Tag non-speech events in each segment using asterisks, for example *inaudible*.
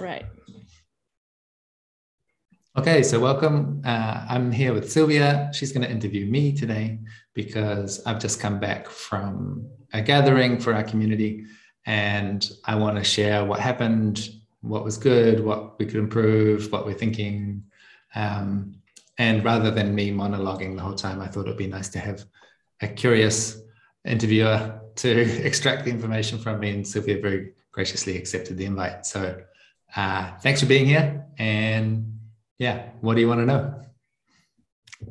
Right. Okay, so welcome. Uh, I'm here with Sylvia. She's going to interview me today because I've just come back from a gathering for our community and I want to share what happened, what was good, what we could improve, what we're thinking. Um, and rather than me monologuing the whole time, I thought it'd be nice to have a curious interviewer to *laughs* extract the information from me. And Sylvia very graciously accepted the invite. So uh, thanks for being here. And yeah, what do you want to know?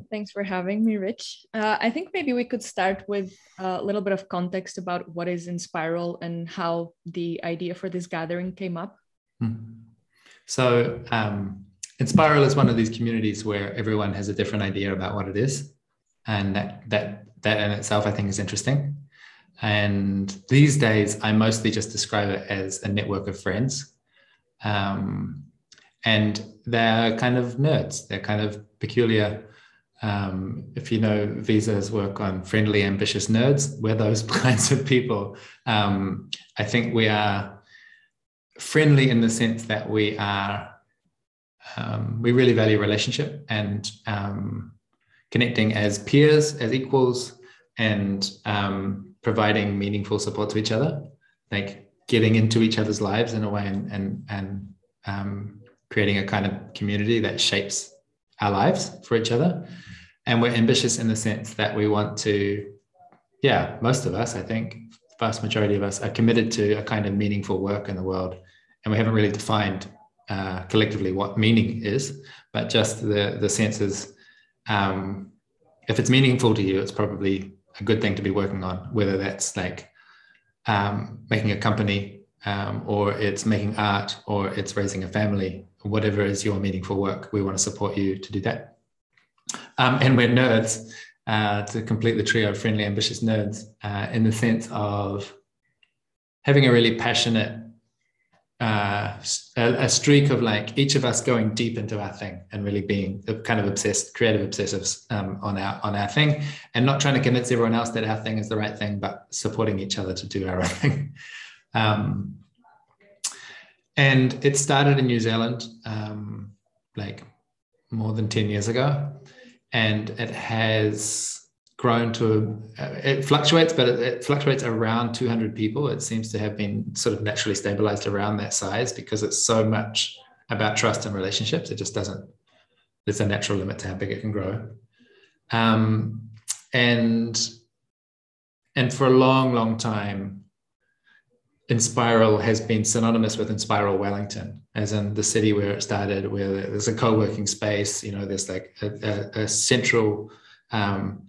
Thanks for having me, Rich. Uh, I think maybe we could start with a little bit of context about what is Enspiral and how the idea for this gathering came up. Hmm. So, um, Enspiral is one of these communities where everyone has a different idea about what it is, and that that that in itself, I think, is interesting. And these days, I mostly just describe it as a network of friends. Um, and they're kind of nerds. They're kind of peculiar. Um, if you know Visa's work on friendly, ambitious nerds, we're those *laughs* kinds of people. Um, I think we are friendly in the sense that we are um, we really value relationship and um, connecting as peers, as equals, and um, providing meaningful support to each other, like getting into each other's lives in a way and and and um, creating a kind of community that shapes our lives for each other. And we're ambitious in the sense that we want to, yeah, most of us, I think, vast majority of us are committed to a kind of meaningful work in the world. And we haven't really defined uh, collectively what meaning is, but just the, the sense is um, if it's meaningful to you, it's probably a good thing to be working on, whether that's like um, making a company um, or it's making art or it's raising a family whatever is your meaningful work, we want to support you to do that. Um, and we're nerds uh, to complete the trio of friendly, ambitious nerds uh, in the sense of having a really passionate uh, a, a, streak of like each of us going deep into our thing and really being kind of obsessed, creative obsessives um, on our on our thing, and not trying to convince everyone else that our thing is the right thing, but supporting each other to do our own thing. *laughs* Um, and it started in New Zealand, um, like more than 10 years ago. And it has grown to, uh, it fluctuates, but it, it, fluctuates around 200 people. It seems to have been sort of naturally stabilized around that size because it's so much about trust and relationships. It just doesn't, there's a natural limit to how big it can grow. Um, and, and for a long, long time, Enspiral has been synonymous with Enspiral Wellington, as in the city where it started, where there's a co-working space. You know, there's like a, a, a central, um,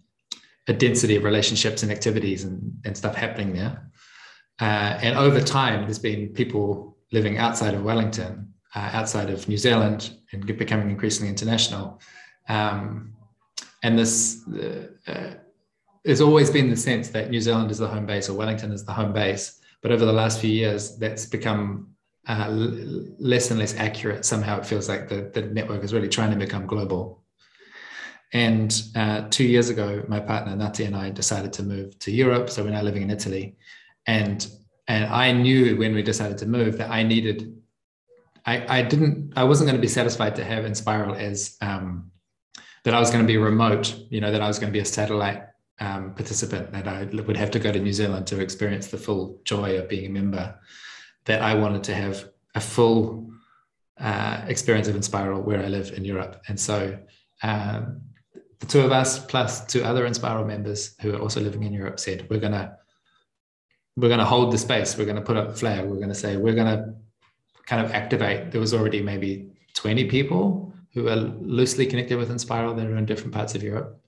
a density of relationships and activities and, and stuff happening there. Uh, and over time, there's been people living outside of Wellington, uh, outside of New Zealand, and becoming increasingly international. Um, and this, uh, uh there's always been the sense that New Zealand is the home base or Wellington is the home base but over the last few years, that's become uh, less and less accurate. Somehow it feels like the, the network is really trying to become global. And uh, two years ago, my partner Nati and I decided to move to Europe. So we're now living in Italy. And and I knew when we decided to move that I needed, I, I didn't, I wasn't going to be satisfied to have Enspiral as um, that I was going to be remote, you know, that I was going to be a satellite um, participant that I would have to go to New Zealand to experience the full joy of being a member, that I wanted to have a full uh, experience of Enspiral where I live in Europe. And so um, the two of us plus two other Enspiral members who are also living in Europe said, we're going to we're to hold the space. We're going to put up a flag. We're going to say, we're going to kind of activate. There was already maybe 20 people who are loosely connected with Enspiral that are in different parts of Europe.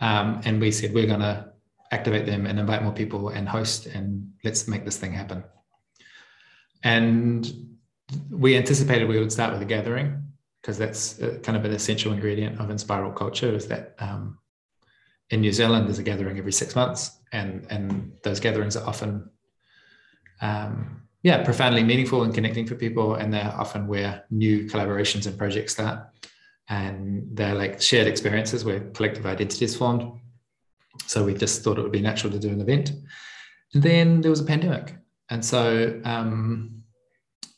Um, and we said, we're going to activate them and invite more people and host and let's make this thing happen. And we anticipated we would start with a gathering because that's kind of an essential ingredient of Enspiral culture is that um, in New Zealand there's a gathering every six months and, and those gatherings are often um, yeah, profoundly meaningful and connecting for people. And they're often where new collaborations and projects start and they're like shared experiences where collective identity is formed. So we just thought it would be natural to do an event. And then there was a pandemic. And so um,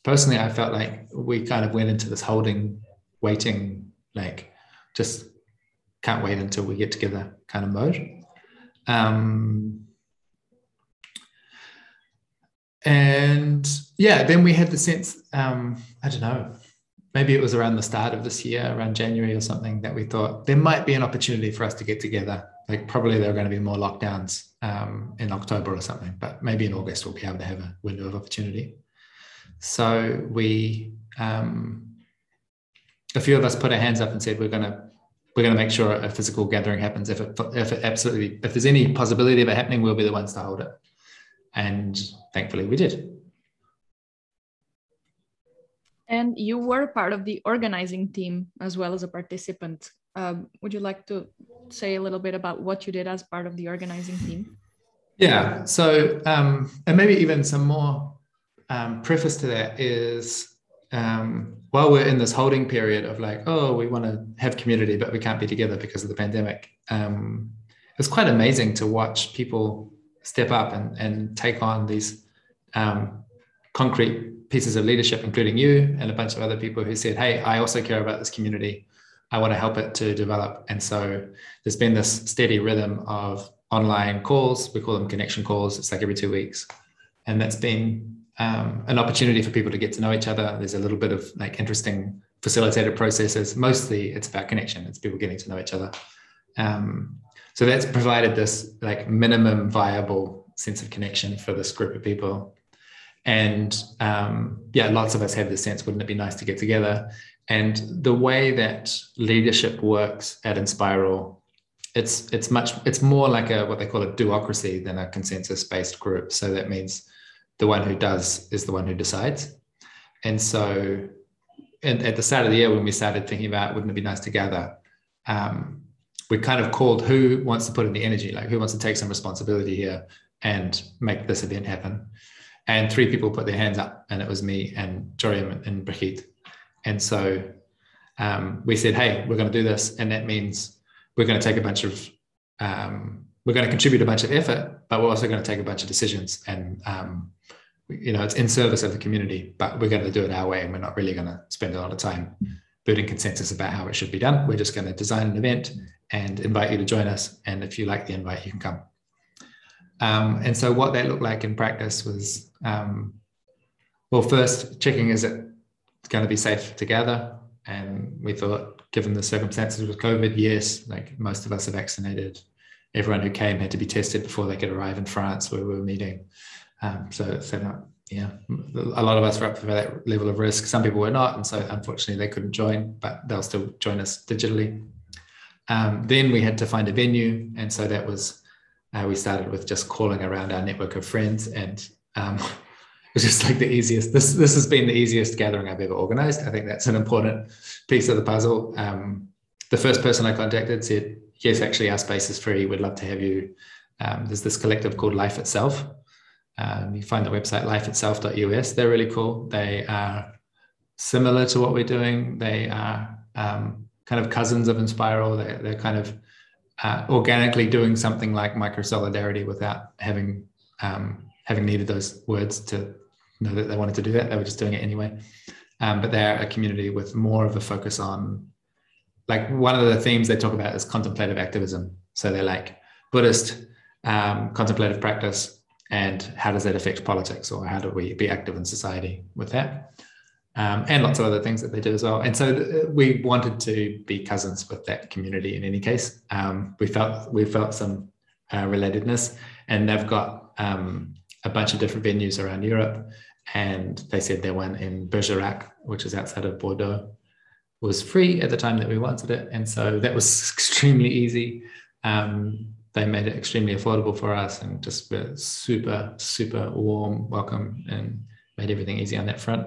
personally, I felt like we kind of went into this holding, waiting, like just can't wait until we get together kind of mode. Um, and yeah, then we had the sense, um, I don't know, maybe it was around the start of this year, around January or something, that we thought there might be an opportunity for us to get together. Like probably there are going to be more lockdowns um, in October or something, but maybe in August we'll be able to have a window of opportunity. So we, um, a few of us put our hands up and said we're going to we're going to make sure a physical gathering happens. If it if it absolutely if there's any possibility of it happening, we'll be the ones to hold it. And thankfully, we did. And you were part of the organizing team as well as a participant. Um, would you like to say a little bit about what you did as part of the organizing team? Yeah. So, um, and maybe even some more um, preface to that is um, while we're in this holding period of like, oh, we want to have community, but we can't be together because of the pandemic. Um, it's quite amazing to watch people step up and, and take on these um, concrete pieces of leadership, including you and a bunch of other people who said, hey, I also care about this community. I want to help it to develop. And so there's been this steady rhythm of online calls. We call them connection calls. It's like every two weeks. And that's been um, an opportunity for people to get to know each other. There's a little bit of like interesting facilitated processes. Mostly it's about connection. It's people getting to know each other. Um, so that's provided this like minimum viable sense of connection for this group of people. And um, yeah, lots of us have the sense, wouldn't it be nice to get together? And the way that leadership works at Enspiral, it's it's much it's more like a what they call a do-ocracy than a consensus-based group. So that means the one who does is the one who decides. And so and at the start of the year when we started thinking about wouldn't it be nice to gather, um, we kind of called who wants to put in the energy, like who wants to take some responsibility here and make this event happen. And three people put their hands up, and it was me and Joriam and Brigitte. And so um, we said, hey, we're going to do this. And that means we're going to take a bunch of, um, we're going to contribute a bunch of effort, but we're also going to take a bunch of decisions. And, um, you know, it's in service of the community, but we're going to do it our way. And we're not really going to spend a lot of time building consensus about how it should be done. We're just going to design an event and invite you to join us. And if you like the invite, you can come. Um, and so what that looked like in practice was, um, well, first checking is it going to be safe to gather? And we thought, given the circumstances with COVID, yes, like most of us are vaccinated. Everyone who came had to be tested before they could arrive in France where we were meeting. Um, so, so yeah, a lot of us were up for that level of risk. Some people were not, and so unfortunately they couldn't join, but they'll still join us digitally. Um, then we had to find a venue, and so that was uh, we started with just calling around our network of friends, and um, *laughs* it was just like the easiest. This this has been the easiest gathering I've ever organized. I think that's an important piece of the puzzle. Um, the first person I contacted said, "Yes, actually, our space is free. We'd love to have you." Um, there's this collective called Life Itself, um, you find the website lifeitself.us. They're really cool. They are similar to what we're doing. They are um, kind of cousins of Enspiral. They're, they're kind of uh, organically doing something like micro solidarity without having um, having needed those words to know that they wanted to do that. They were just doing it anyway. Um, but they're a community with more of a focus on, like one of the themes they talk about is contemplative activism. So they're like Buddhist um, contemplative practice and how does that affect politics or how do we be active in society with that? Um, and lots of other things that they do as well. And so th- we wanted to be cousins with that community in any case. Um, we felt we felt some uh, relatedness and they've got um, a bunch of different venues around europe and they said their one in bergerac which is outside of bordeaux was free at the time that we wanted it and so that was *laughs* extremely easy um, they made it extremely affordable for us and just were super, super warm welcome and made everything easy on that front.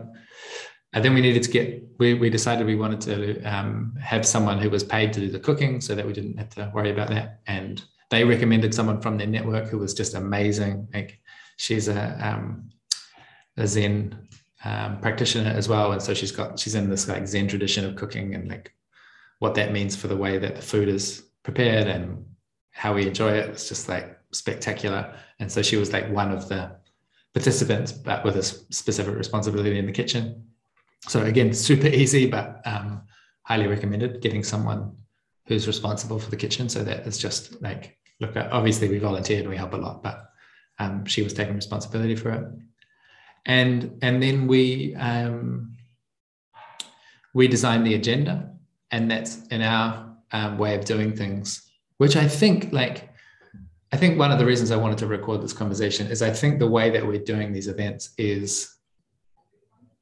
And then we needed to get, we, we decided we wanted to um, have someone who was paid to do the cooking so that we didn't have to worry about that. And they recommended someone from their network who was just amazing. Like she's a, um, a Zen um, practitioner as well. And so she's got, she's in this like Zen tradition of cooking and like what that means for the way that the food is prepared and how we enjoy it. It's just like spectacular. And so she was like one of the participants, but with a specific responsibility in the kitchen. So again, super easy, but um, highly recommended getting someone who's responsible for the kitchen. So that it's just like, look, at obviously we volunteered and we help a lot, but um, she was taking responsibility for it. And, and then we, um, we designed the agenda and that's in our um, way of doing things, which I think like, I think one of the reasons I wanted to record this conversation is I think the way that we're doing these events is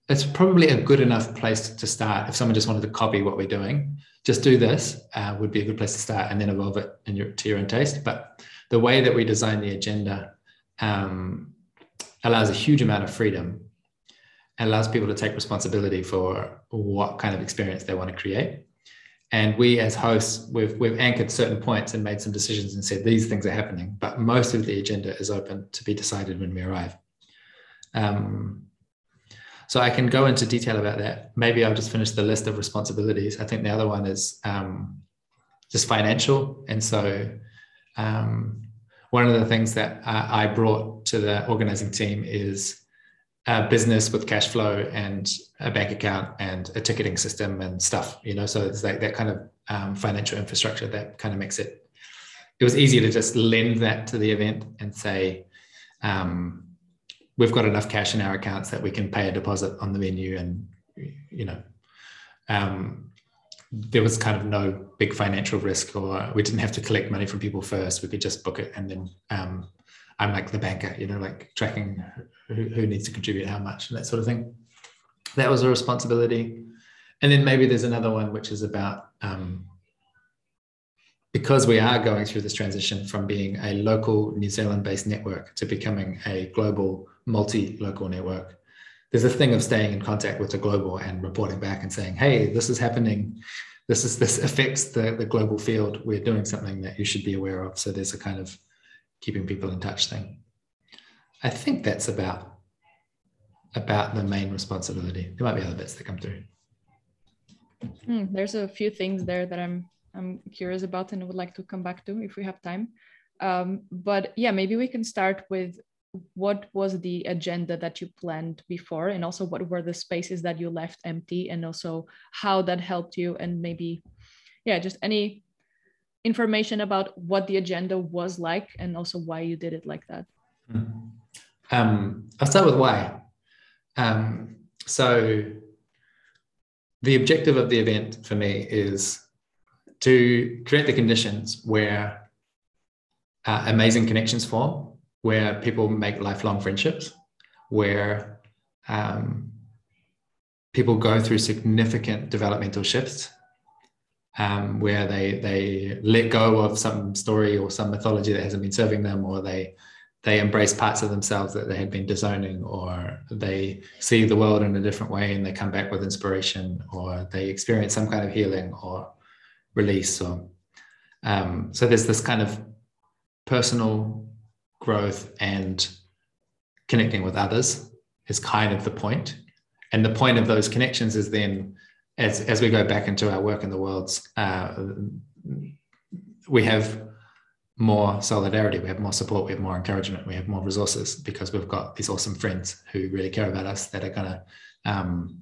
it's probably a good enough place to start if someone just wanted to copy what we're doing. Just do this uh, would be a good place to start and then evolve it your, to your own taste. But the way that we design the agenda um, allows a huge amount of freedom and allows people to take responsibility for what kind of experience they want to create and we as hosts we've, we've anchored certain points and made some decisions and said these things are happening but most of the agenda is open to be decided when we arrive um, so I can go into detail about that. Maybe I'll just finish the list of responsibilities. I think the other one is um, just financial. And so um, one of the things that uh, I brought to the organizing team is a business with cash flow and a bank account and a ticketing system and stuff, you know, so it's like that kind of um, financial infrastructure that kind of makes it, it was easier to just lend that to the event and say, um, we've got enough cash in our accounts that we can pay a deposit on the venue and you know um, there was kind of no big financial risk or we didn't have to collect money from people first. We could just book it and then um, i'm like the banker you know like tracking who, who, needs to contribute how much and that sort of thing. That was a responsibility. And then maybe there's another one which is about um, because we are going through this transition from being a local New Zealand based network to becoming a global multi local network, there's a thing of staying in contact with the global and reporting back and saying, hey, this is happening. This is this affects the, the global field. We're doing something that you should be aware of. So there's a kind of keeping people in touch thing. I think that's about about the main responsibility. There might be other bits that come through. Mm, there's a few things there that I'm I'm curious about and would like to come back to if we have time. Um, but yeah, maybe we can start with what was the agenda that you planned before? And also what were the spaces that you left empty? And also how that helped you? And maybe yeah just any information about what the agenda was like and also why you did it like that. Mm-hmm. um, i'll start with why. Um, so the objective of the event for me is to create the conditions where uh, amazing connections form, where people make lifelong friendships, where um, people go through significant developmental shifts, um, where they they let go of some story or some mythology that hasn't been serving them, or they they embrace parts of themselves that they had been disowning, or they see the world in a different way and they come back with inspiration, or they experience some kind of healing, or release. So, um, so there's this kind of personal growth and connecting with others is kind of the point. And the point of those connections is then, as, as we go back into our work in the worlds, uh, we have more solidarity, we have more support, we have more encouragement, we have more resources because we've got these awesome friends who really care about us that are going to um,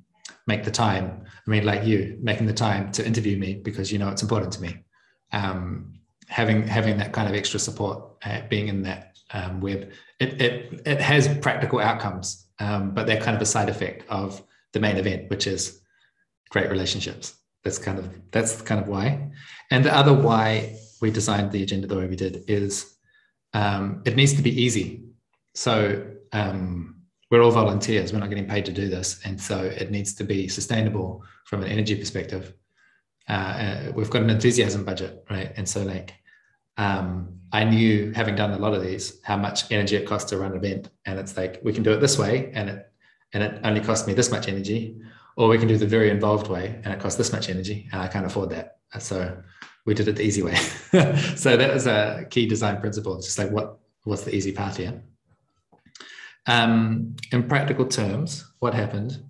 make the time. I mean, like you making the time to interview me because you know it's important to me. Um, having having that kind of extra support, uh, being in that um, web, it, it it has practical outcomes, um, but they're kind of a side effect of the main event, which is great relationships. That's kind of that's kind of why. And the other why we designed the agenda the way we did is um, it needs to be easy. So um, we're all volunteers. We're not getting paid to do this, and so it needs to be sustainable from an energy perspective. Uh, uh, we've got an enthusiasm budget, right? And so, like, um, I knew having done a lot of these how much energy it costs to run an event, and it's like we can do it this way, and it and it only costs me this much energy, or we can do the very involved way, and it costs this much energy, and I can't afford that. So we did it the easy way. *laughs* so that was a key design principle. It's just like what what's the easy path here? Um, in practical terms, what happened?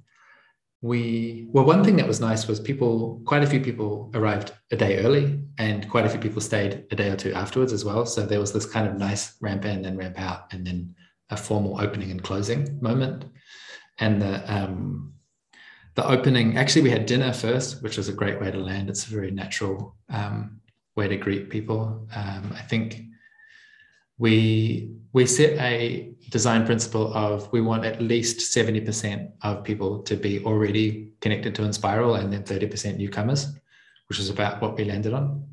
We well, one thing that was nice was people, quite a few people arrived a day early, and quite a few people stayed a day or two afterwards as well. So there was this kind of nice ramp in and ramp out, and then a formal opening and closing moment. And the um, the opening, actually, we had dinner first, which was a great way to land. It's a very natural um, way to greet people. Um, I think we we set a design principle of we want at least 70% of people to be already connected to Enspiral and then 30% newcomers, which is about what we landed on.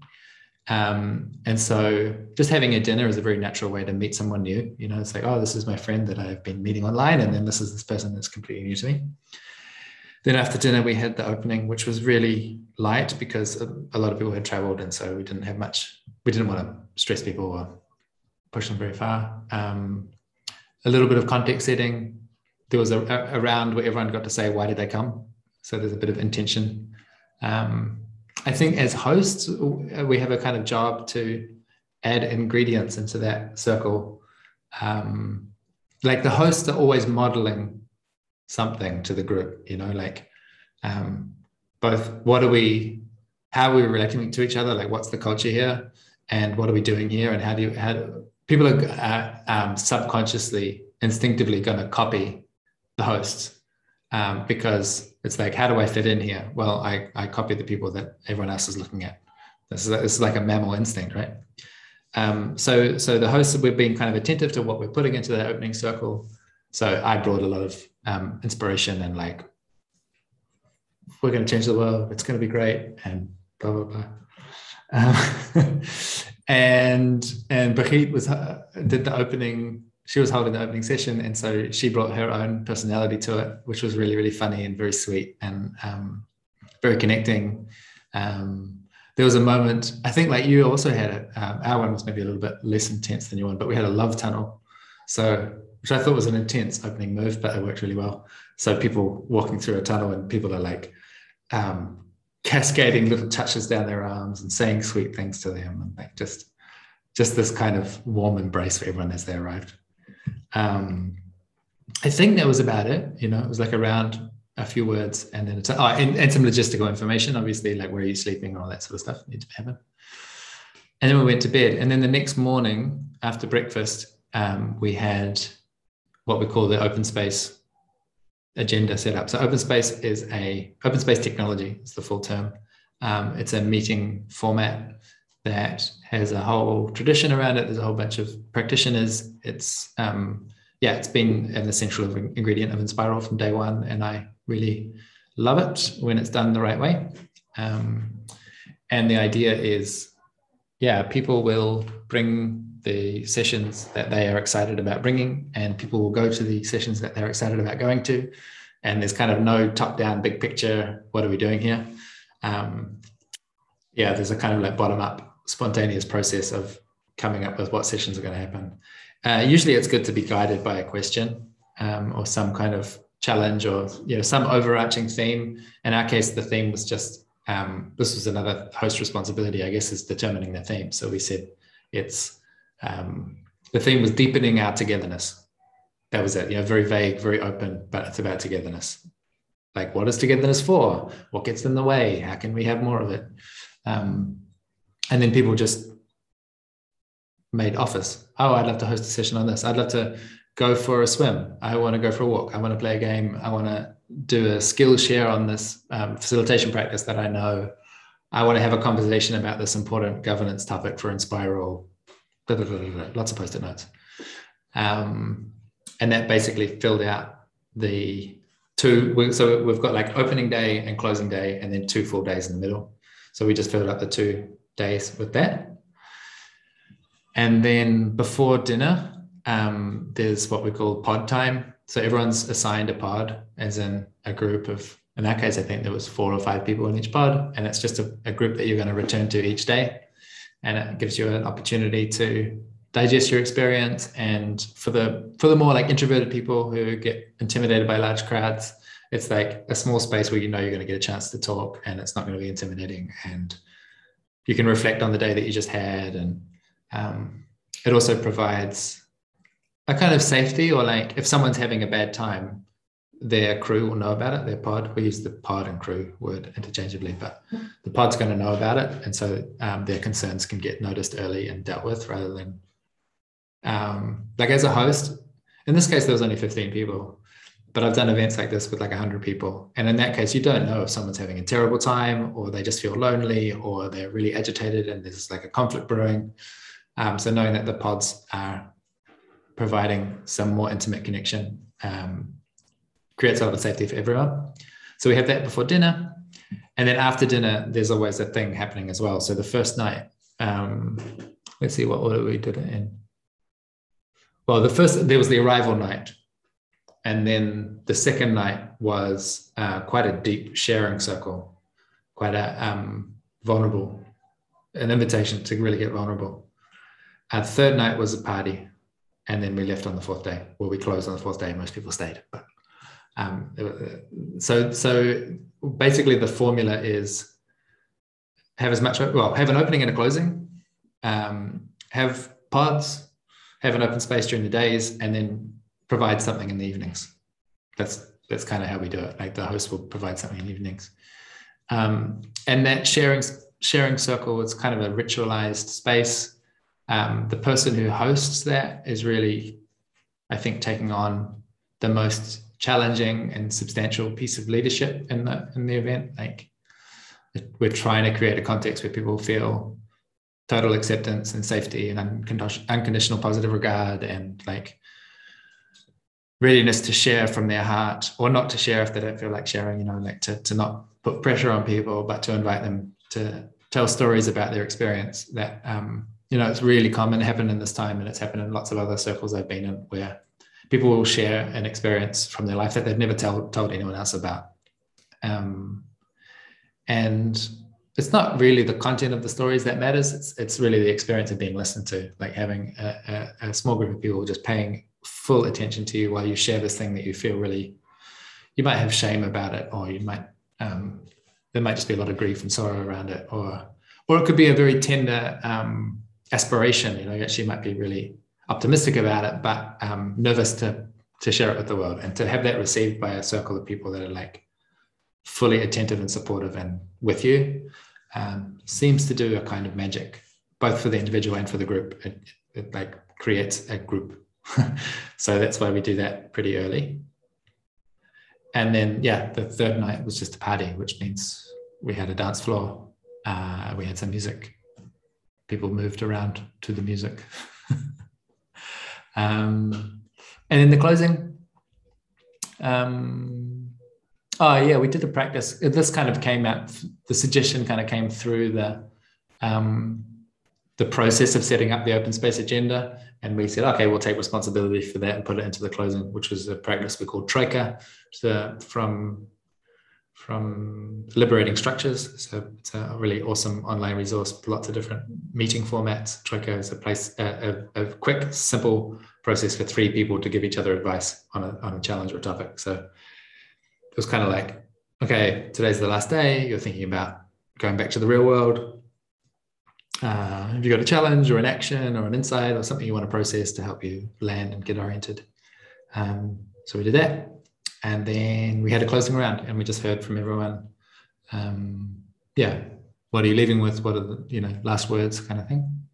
Um, and so just having a dinner is a very natural way to meet someone new. You know, it's like, oh, this is my friend that I've been meeting online, and then this is this person that's completely new to me. Then after dinner, we had the opening, which was really light because a, lot of people had traveled, and so we didn't have much. We didn't want to stress people or push them very far. Um, a little bit of context setting. There was a, a, round where everyone got to say why did they come. So there's a bit of intention. Um, I think as hosts, we have a kind of job to add ingredients into that circle. Um, like the hosts are always modeling something to the group, you know, like um, both what are we, how are we relating to each other? Like what's the culture here? And what are we doing here? And how do you, how people are uh, um, subconsciously, instinctively going to copy the hosts um, because it's like, how do I fit in here? Well, I, I copy the people that everyone else is looking at. This is, this is like a mammal instinct, right? Um, so, so the hosts, we're being kind of attentive to what we're putting into that opening circle. So I brought a lot of um, inspiration and like, we're going to change the world. It's going to be great, and blah blah blah. Um, *laughs* and and Brigitte was uh, did the opening she was holding the opening session, and so she brought her own personality to it, which was really really funny and very sweet and um, very connecting. Um, there was a moment I think like you also had it. Um, our one was maybe a little bit less intense than your one, but we had a love tunnel, so which I thought was an intense opening move, but it worked really well. So people walking through a tunnel and people are like um, cascading little touches down their arms and saying sweet things to them, and like just just this kind of warm embrace for everyone as they arrived um, I think that was about it. You know, it was like around a few words and then it's, oh, and, and some logistical information, obviously, like where are you sleeping and all that sort of stuff need to happen. And then we went to bed. And then the next morning after breakfast, um, we had what we call the open space agenda set up. So open space is a open space technology, it's the full term. Um, it's a meeting format that has a whole tradition around it. There's a whole bunch of practitioners. It's um, yeah, it's been an essential ingredient of Enspiral from day one, and I really love it when it's done the right way. Um, and the idea is, yeah, people will bring the sessions that they are excited about bringing, and people will go to the sessions that they're excited about going to. And there's kind of no top-down big picture. What are we doing here? Um, yeah, there's a kind of like bottom-up spontaneous process of coming up with what sessions are going to happen. Uh, usually, it's good to be guided by a question um, or some kind of challenge or you know some overarching theme. In our case, the theme was just um, this was another host responsibility, I guess, is determining the theme. So we said it's um, the theme was deepening our togetherness. That was it. You know, very vague, very open, but it's about togetherness. Like, what is togetherness for? What gets in the way? How can we have more of it? Um, and then people just made offers. Oh, I'd love to host a session on this. I'd love to go for a swim. I want to go for a walk. I want to play a game. I want to do a skill share on this um, facilitation practice that I know. I want to have a conversation about this important governance topic for Enspiral. Blah, blah, blah, lots of post-it notes. Um, and that basically filled out the two. So we've got like opening day and closing day, and then two full days in the middle. So we just filled up the two days with that. And then before dinner, um, there's what we call pod time. So everyone's assigned a pod, as in a group of, in that case, I think there was four or five people in each pod, and it's just a, a group that you're going to return to each day, and it gives you an opportunity to digest your experience. And for the for the more like introverted people who get intimidated by large crowds, it's like a small space where you know you're going to get a chance to talk, and it's not going to be intimidating and you can reflect on the day that you just had and um, it also provides a kind of safety or like if someone's having a bad time their crew will know about it their pod we use the pod and crew word interchangeably but the pod's going to know about it and so um, their concerns can get noticed early and dealt with rather than um, like as a host in this case, there was only 15 people, but I've done events like this with like 100 people. And in that case, you don't know if someone's having a terrible time or they just feel lonely or they're really agitated and there's like a conflict brewing. Um, so knowing that the pods are providing some more intimate connection um, creates a lot of safety for everyone. So we have that before dinner. And then after dinner, there's always a thing happening as well. So the first night, um, let's see what order we did it in. Well, the first, there was the arrival night. And then the second night was uh, quite a deep sharing circle, quite a um, vulnerable, an invitation to really get vulnerable. Our third night was a party. And then we left on the fourth day. Well, we closed on the fourth day. Most people stayed. But um, so, so basically, the formula is have as much, well, have an opening and a closing, um, have pods, have an open space during the days, and then provide something in the evenings. That's that's kind of how we do it. Like the host will provide something in the evenings, um, and that sharing sharing circle is kind of a ritualized space. Um, the person who hosts that is really, I think, taking on the most challenging and substantial piece of leadership in the in the event. Like we're trying to create a context where people feel total acceptance and safety and unconditional positive regard and like readiness to share from their heart or not to share if they don't feel like sharing you know like to, to not put pressure on people but to invite them to tell stories about their experience that um, you know it's really common Happened in this time and it's happened in lots of other circles i've been in where people will share an experience from their life that they've never tell, told anyone else about. Um, and it's not really the content of the stories that matters. It's, it's really the experience of being listened to, like having a, a, a small group of people just paying full attention to you while you share this thing that you feel really, you might have shame about it, or you might, um, there might just be a lot of grief and sorrow around it, or, or it could be a very tender um, aspiration. You know, you actually might be really optimistic about it, but um, nervous to to share it with the world and to have that received by a circle of people that are like fully attentive and supportive and with you um, seems to do a kind of magic, both for the individual and for the group. It, it like creates a group. *laughs* so that's why we do that pretty early. And then, yeah, the third night was just a party, which means we had a dance floor, uh, we had some music, people moved around to the music. *laughs* Um, and in the closing, um, oh yeah, we did a practice. This kind of came out. The suggestion kind of came through the um, the process of setting up the open space agenda, and we said, okay, we'll take responsibility for that and put it into the closing, which was a practice we called Troika, So from from liberating structures. So it's a really awesome online resource, lots of different meeting formats. Troika is a place, a, a, a, quick, simple process for three people to give each other advice on a, on a challenge or topic. So it was kind of like, okay, today's the last day. You're thinking about going back to the real world. Uh, have you got a challenge or an action or an insight or something you want to process to help you land and get oriented? Um, so we did that and then we had a closing round and we just heard from everyone um, yeah what are you leaving with? What are the you know last words kind of thing.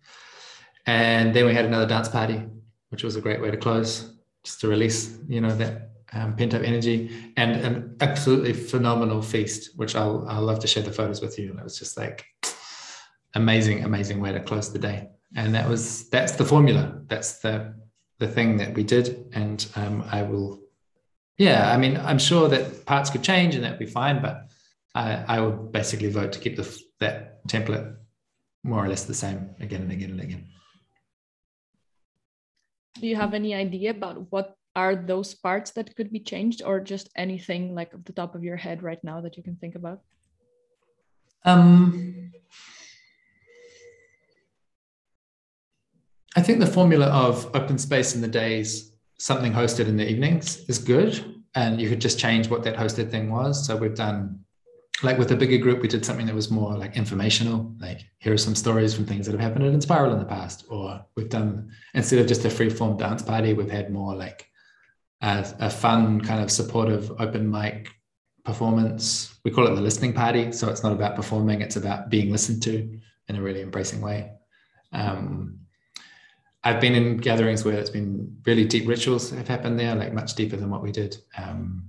And then we had another dance party which was a great way to close just to release you know that um, pent up energy and an absolutely phenomenal feast which I'll, I'll love to share the photos with you. And it was just like amazing amazing way to close the day. And that was that's the formula. That's the the thing that we did. And um, i will yeah, I mean, I'm sure that parts could change and that'd be fine, but I, I would basically vote to keep the, that template more or less the same again and again and again. Do you have any idea about what are those parts that could be changed or just anything like off the top of your head right now that you can think about? Um, I think the formula of open space in the days something hosted in the evenings is good. And you could just change what that hosted thing was. So we've done, like with a bigger group, we did something that was more like informational, like here are some stories from things that have happened at Enspiral in the past. Or we've done, instead of just a free form dance party, we've had more like a, a fun, kind of supportive open mic performance. We call it the listening party. So it's not about performing, it's about being listened to in a really embracing way. Um, I've been in gatherings where it's been really deep rituals have happened there, like much deeper than what we did. Um,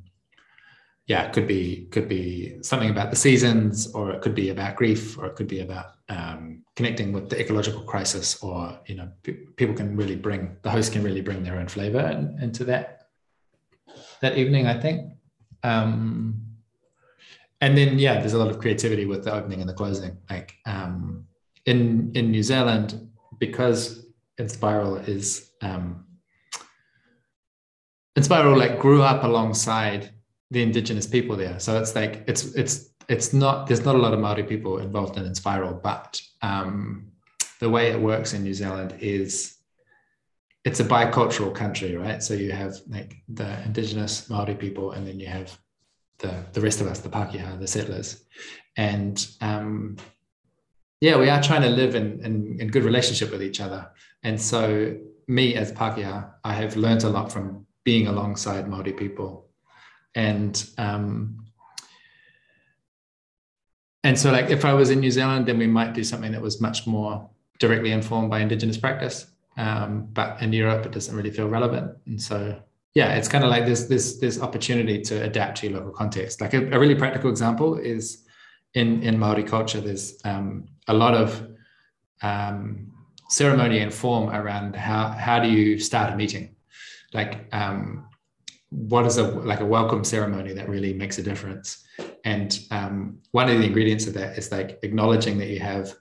yeah, it could be could be something about the seasons, or it could be about grief, or it could be about um, connecting with the ecological crisis, or you know, people can really bring the host can really bring their own flavor in, into that that evening. I think, um, and then yeah, there's a lot of creativity with the opening and the closing. Like um, in in New Zealand, because Enspiral is um, Enspiral like grew up alongside the indigenous people there. So it's like it's it's it's not there's not a lot of Maori people involved in Enspiral, but um, the way it works in New Zealand is it's a bicultural country, right? So you have like the indigenous Maori people, and then you have the the rest of us, the Pakeha, the settlers, and um, yeah, we are trying to live in, in in good relationship with each other. And so me as Pakeha, I have learned a lot from being alongside Maori people and um, and so like if I was in New Zealand, then we might do something that was much more directly informed by Indigenous practice. Um, but in Europe, it doesn't really feel relevant, and so yeah, it's kind of like this this this opportunity to adapt to your local context. Like a, a really practical example is in in Maori culture, there's um, a lot of um, ceremony and form around how how do you start a meeting, like um, what is a like a welcome ceremony that really makes a difference? And um, one of the ingredients of that is like acknowledging that you have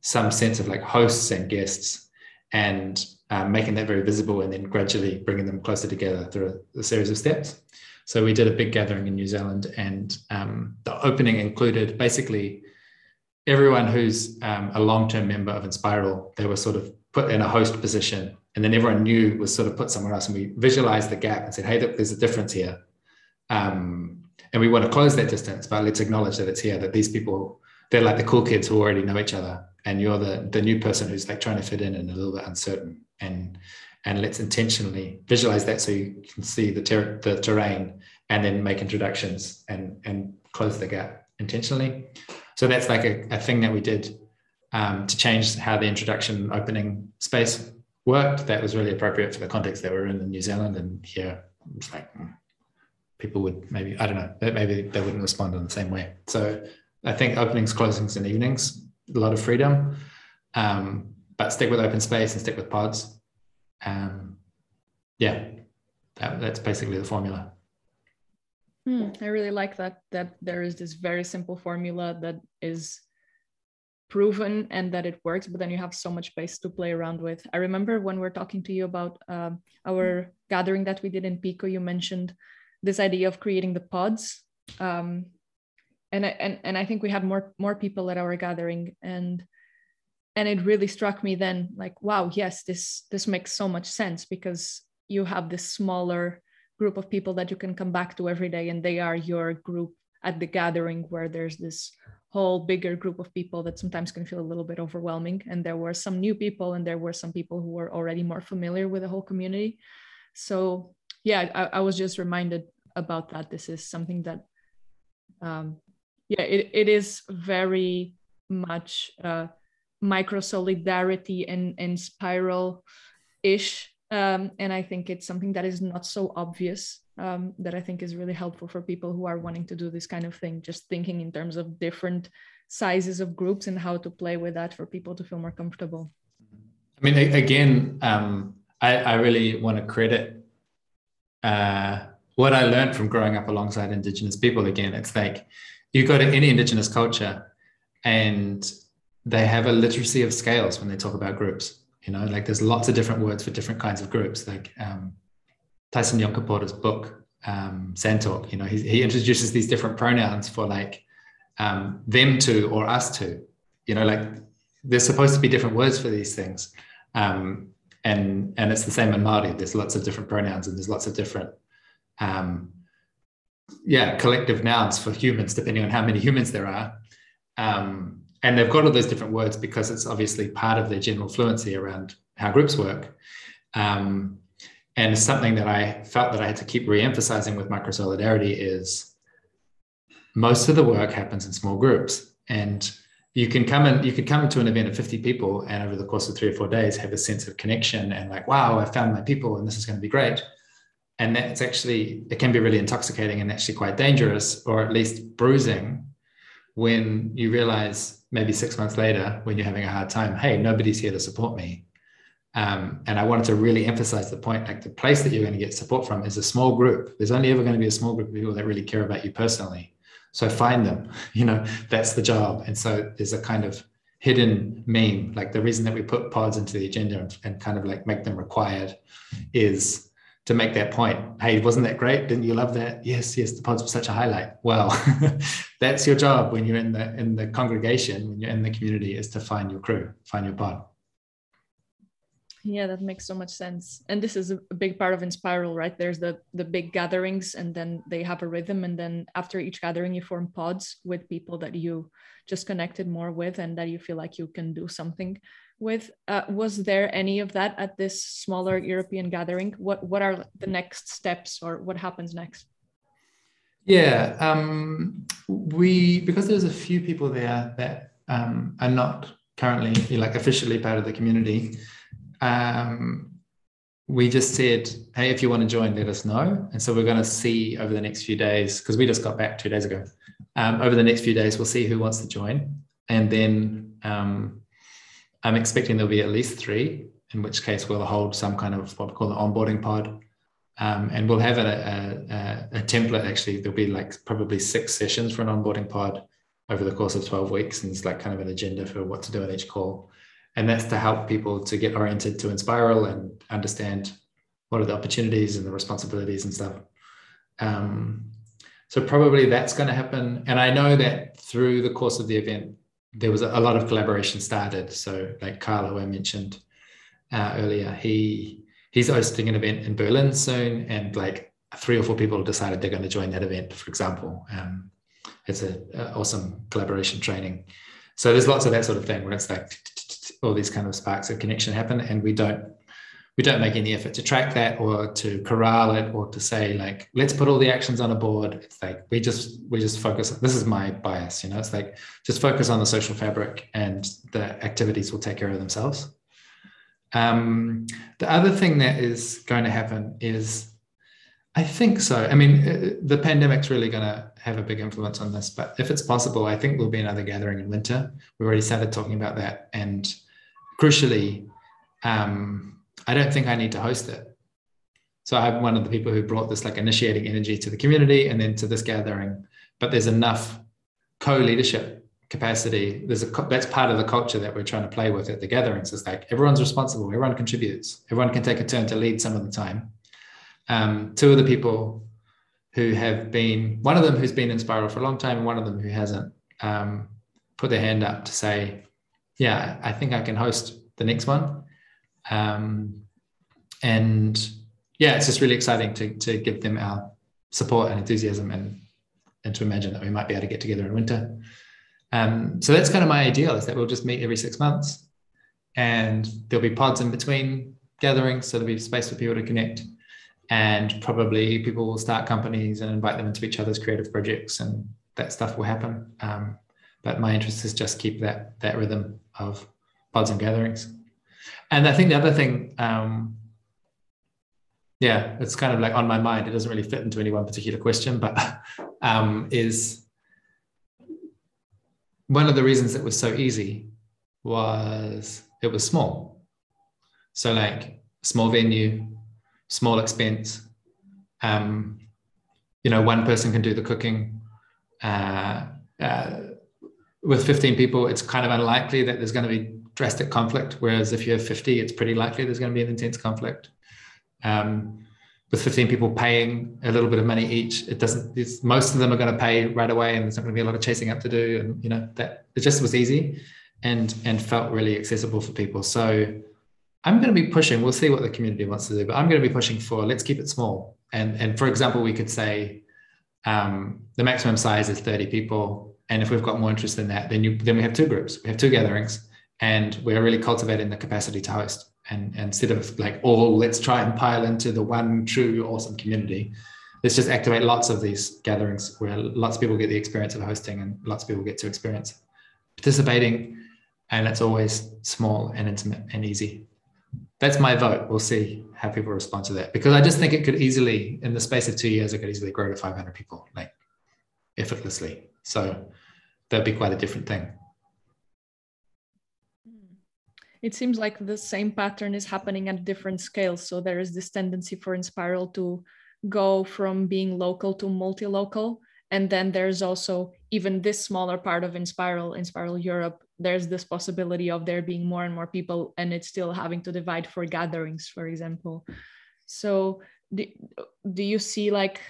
some sense of like hosts and guests and um, making that very visible and then gradually bringing them closer together through a, a series of steps. So we did a big gathering in new zealand and um, the opening included basically everyone who's um, a long-term member of Enspiral, they were sort of put in a host position and then everyone knew was sort of put somewhere else and we visualized the gap and said hey look there's a difference here. Um, and we want to close that distance but let's acknowledge that it's here that these people they're like the cool kids who already know each other and you're the the new person who's like trying to fit in and a little bit uncertain. And and let's intentionally visualize that so you can see the, ter- the terrain and then make introductions and and close the gap intentionally so that's like a, a thing that we did um, to change how the introduction opening space worked that was really appropriate for the context that we're in in New Zealand. And here, it's like hmm, people would maybe, I don't know, maybe they wouldn't respond in the same way. So I think openings, closings, and evenings, a lot of freedom, um, but stick with open space and stick with pods. Um, yeah, that, that's basically the formula. Hmm, I really like that that there is this very simple formula that is proven and that it works, but then you have so much space to play around with. I remember when we are talking to you about um, our gathering that we did in Pico, you mentioned this idea of creating the pods. Um, and, and, and I think we had more, more people at our gathering and, and it really struck me then like, wow, yes, this, this makes so much sense because you have this smaller group of people that you can come back to every day and they are your group at the gathering where there's this whole bigger group of people that sometimes can feel a little bit overwhelming. And there were some new people, and there were some people who were already more familiar with the whole community. So, yeah, I, I was just reminded about that. This is something that, um, yeah, it, it is very much uh, micro solidarity and, Enspiral ish. Um, and I think it's something that is not so obvious um, that I think is really helpful for people who are wanting to do this kind of thing, just thinking in terms of different sizes of groups and how to play with that for people to feel more comfortable. I mean, again, um, I, I, really want to credit uh, what I learned from growing up alongside Indigenous people. Again, it's like you go to any Indigenous culture and they have a literacy of scales when they talk about groups. You know, like there's lots of different words for different kinds of groups. Like um, Tyson Yunkaporta's book, um, Sandtalk, you know, he, he introduces these different pronouns for like um, them to or us to, you know, like there's supposed to be different words for these things. Um, and, and it's the same in Māori. There's lots of different pronouns and there's lots of different, um, yeah, collective nouns for humans, depending on how many humans there are. Um, and they've got all those different words because it's obviously part of their general fluency around how groups work. Um, and something that I felt that I had to keep re-emphasizing with micro solidarity is most of the work happens in small groups. And you can come and you could come to an event of 50 people and over the course of three or four days have a sense of connection and like wow i found my people and this is going to be great and that's actually it can be really intoxicating and actually quite dangerous or at least bruising when you realize maybe six months later when you're having a hard time hey nobody's here to support me. Um, and i wanted to really emphasize the point like the place that you're going to get support from is a small group. There's only ever going to be a small group of people that really care about you personally. So find them *laughs* you know that's the job. And so there's a kind of hidden meme like the reason that we put pods into the agenda and, and kind of like make them required is to make that point. Hey, wasn't that great? Didn't you love that? Yes, yes, the pods were such a highlight. Well, *laughs* that's your job when you're in the in the congregation, when you're in the community, is to find your crew, find your pod. Yeah, that makes so much sense. And this is a big part of Enspiral, right? There's the the big gatherings, and then they have a rhythm, and then after each gathering, you form pods with people that you just connected more with, and that you feel like you can do something with. Uh, was there any of that at this smaller European gathering? What what are the next steps, or what happens next? Yeah, um, we because there's a few people there that um, are not currently like officially part of the community. Um, we just said, hey, if you want to join, let us know. And so we're going to see over the next few days because we just got back two days ago. Um, over the next few days, we'll see who wants to join, and then um, I'm expecting there'll be at least three, in which case we'll hold some kind of what we call an onboarding pod. Um, and we'll have a, a, a, template actually. There'll be like probably six sessions for an onboarding pod over the course of 12 weeks. And it's like kind of an agenda for what to do in each call. And that's to help people to get oriented to Enspiral and understand what are the opportunities and the responsibilities and stuff. Um, so probably that's going to happen. And I know that through the course of the event, there was a, lot of collaboration started. So like Carl, who I mentioned uh, earlier, he he's hosting an event in Berlin soon, and like three or four people decided they're going to join that event. For example, um, it's an awesome collaboration training. So there's lots of that sort of thing where it's like all these kind of sparks of connection happen, and we don't we don't make any effort to track that or to corral it or to say like let's put all the actions on a board. It's like we just we just focus this is my bias you know it's like just focus on the social fabric and the activities will take care of themselves. Um, the other thing that is going to happen is i think so. I mean uh, the pandemic's really going to have a big influence on this but if it's possible i think there'll be another gathering in winter. We've already started talking about that. And crucially um, I don't think I need to host it. So I'm one of the people who brought this like initiating energy to the community and then to this gathering. But there's enough co-leadership capacity. There's a that's part of the culture that we're trying to play with at the gatherings. It's like everyone's responsible, everyone contributes, everyone can take a turn to lead some of the time. Um, two of the people who have been one of them who's been Enspiral for a long time and one of them who hasn't um, put their hand up to say, yeah, I think I can host the next one. Um, and yeah, it's just really exciting to, to give them our support and enthusiasm and, and to imagine that we might be able to get together in winter. Um, so that's kind of my ideal is that we'll just meet every six months and there'll be pods in between gatherings. So there'll be space for people to connect and probably people will start companies and invite them into each other's creative projects and that stuff will happen. Um, but my interest is just keep that, that rhythm of pods and gatherings. And I think the other thing, um, yeah, it's kind of like on my mind. It doesn't really fit into any one particular question, but *laughs* um, is one of the reasons it was so easy was it was small. So like small venue, small expense. Um, you know, one person can do the cooking. Uh, uh, with 15 people, it's kind of unlikely that there's going to be drastic conflict. Whereas if you have 50, it's pretty likely there's going to be an intense conflict. Um, with 15 people paying a little bit of money each, it doesn't, most of them are going to pay right away and there's not going to be a lot of chasing up to do. And, you know, that it just was easy and, and felt really accessible for people. So I'm going to be pushing, we'll see what the community wants to do, but I'm going to be pushing for, let's keep it small. And, and for example, we could say um, the maximum size is 30 people. And if we've got more interest in that, then you, then we have two groups, we have two gatherings and we're really cultivating the capacity to host and, and instead of like oh let's try and pile into the one true awesome community let's just activate lots of these gatherings where lots of people get the experience of hosting and lots of people get to experience participating, and it's always small and intimate and easy. That's my vote. We'll see how people respond to that because I just think it could easily, in the space of two years, it could easily grow to 500 people, like effortlessly. So that'd be quite a different thing. It seems like the same pattern is happening at different scales. So there is this tendency for Enspiral to go from being local to multi-local. And then there's also even this smaller part of Enspiral, Enspiral Europe, there's this possibility of there being more and more people and it's still having to divide for gatherings, for example. So do, do you see like,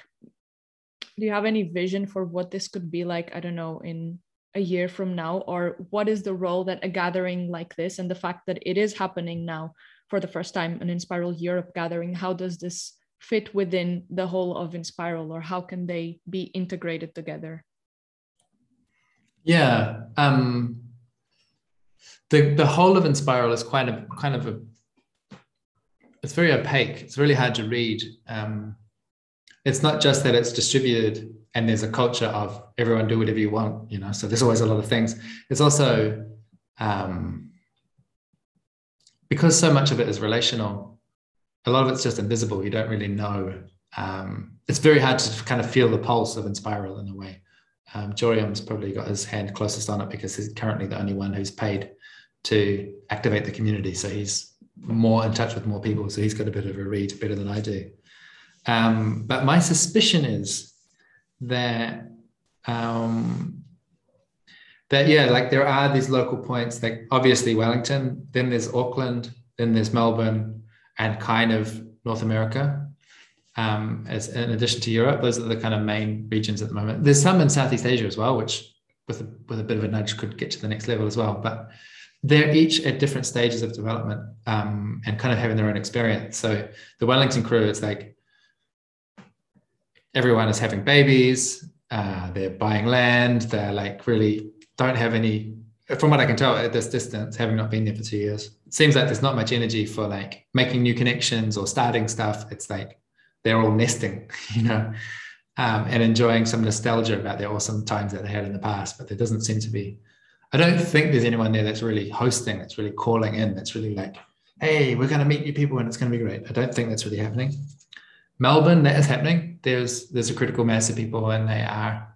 do you have any vision for what this could be like? I don't know, in a year from now or what is the role that a gathering like this and the fact that it is happening now for the first time an Enspiral Europe gathering how does this fit within the whole of Enspiral or how can they be integrated together? Yeah um the the whole of Enspiral is quite a kind of a it's very opaque. It's really hard to read. Um it's not just that it's distributed and there's a culture of everyone do whatever you want you know so there's always a lot of things. It's also um, because so much of it is relational a lot of it's just invisible. You don't really know um, it's very hard to kind of feel the pulse of Enspiral in a way. Um, Joriam's probably got his hand closest on it because he's currently the only one who's paid to activate the community. So he's more in touch with more people. So he's got a bit of a read better than I do. Um, but my suspicion is that um, that yeah, like there are these local points, like obviously Wellington, then there's Auckland, then there's Melbourne, and kind of North America. Um, as in addition to Europe, those are the kind of main regions at the moment. There's some in Southeast Asia as well, which with a, with a bit of a nudge could get to the next level as well. But they're each at different stages of development um, and kind of having their own experience. So the Wellington crew, it's like everyone is having babies, uh, they're buying land, they're like really don't have any, from what I can tell at this distance, having not been there for two years, it seems like there's not much energy for like making new connections or starting stuff. It's like they're all nesting, *laughs* you know, um, and enjoying some nostalgia about their awesome times that they had in the past. But there doesn't seem to be, I don't think there's anyone there that's really hosting, that's really calling in, that's really like, hey, we're going to meet new people and it's going to be great. I don't think that's really happening. Melbourne, that is happening. There's there's a critical mass of people, and they are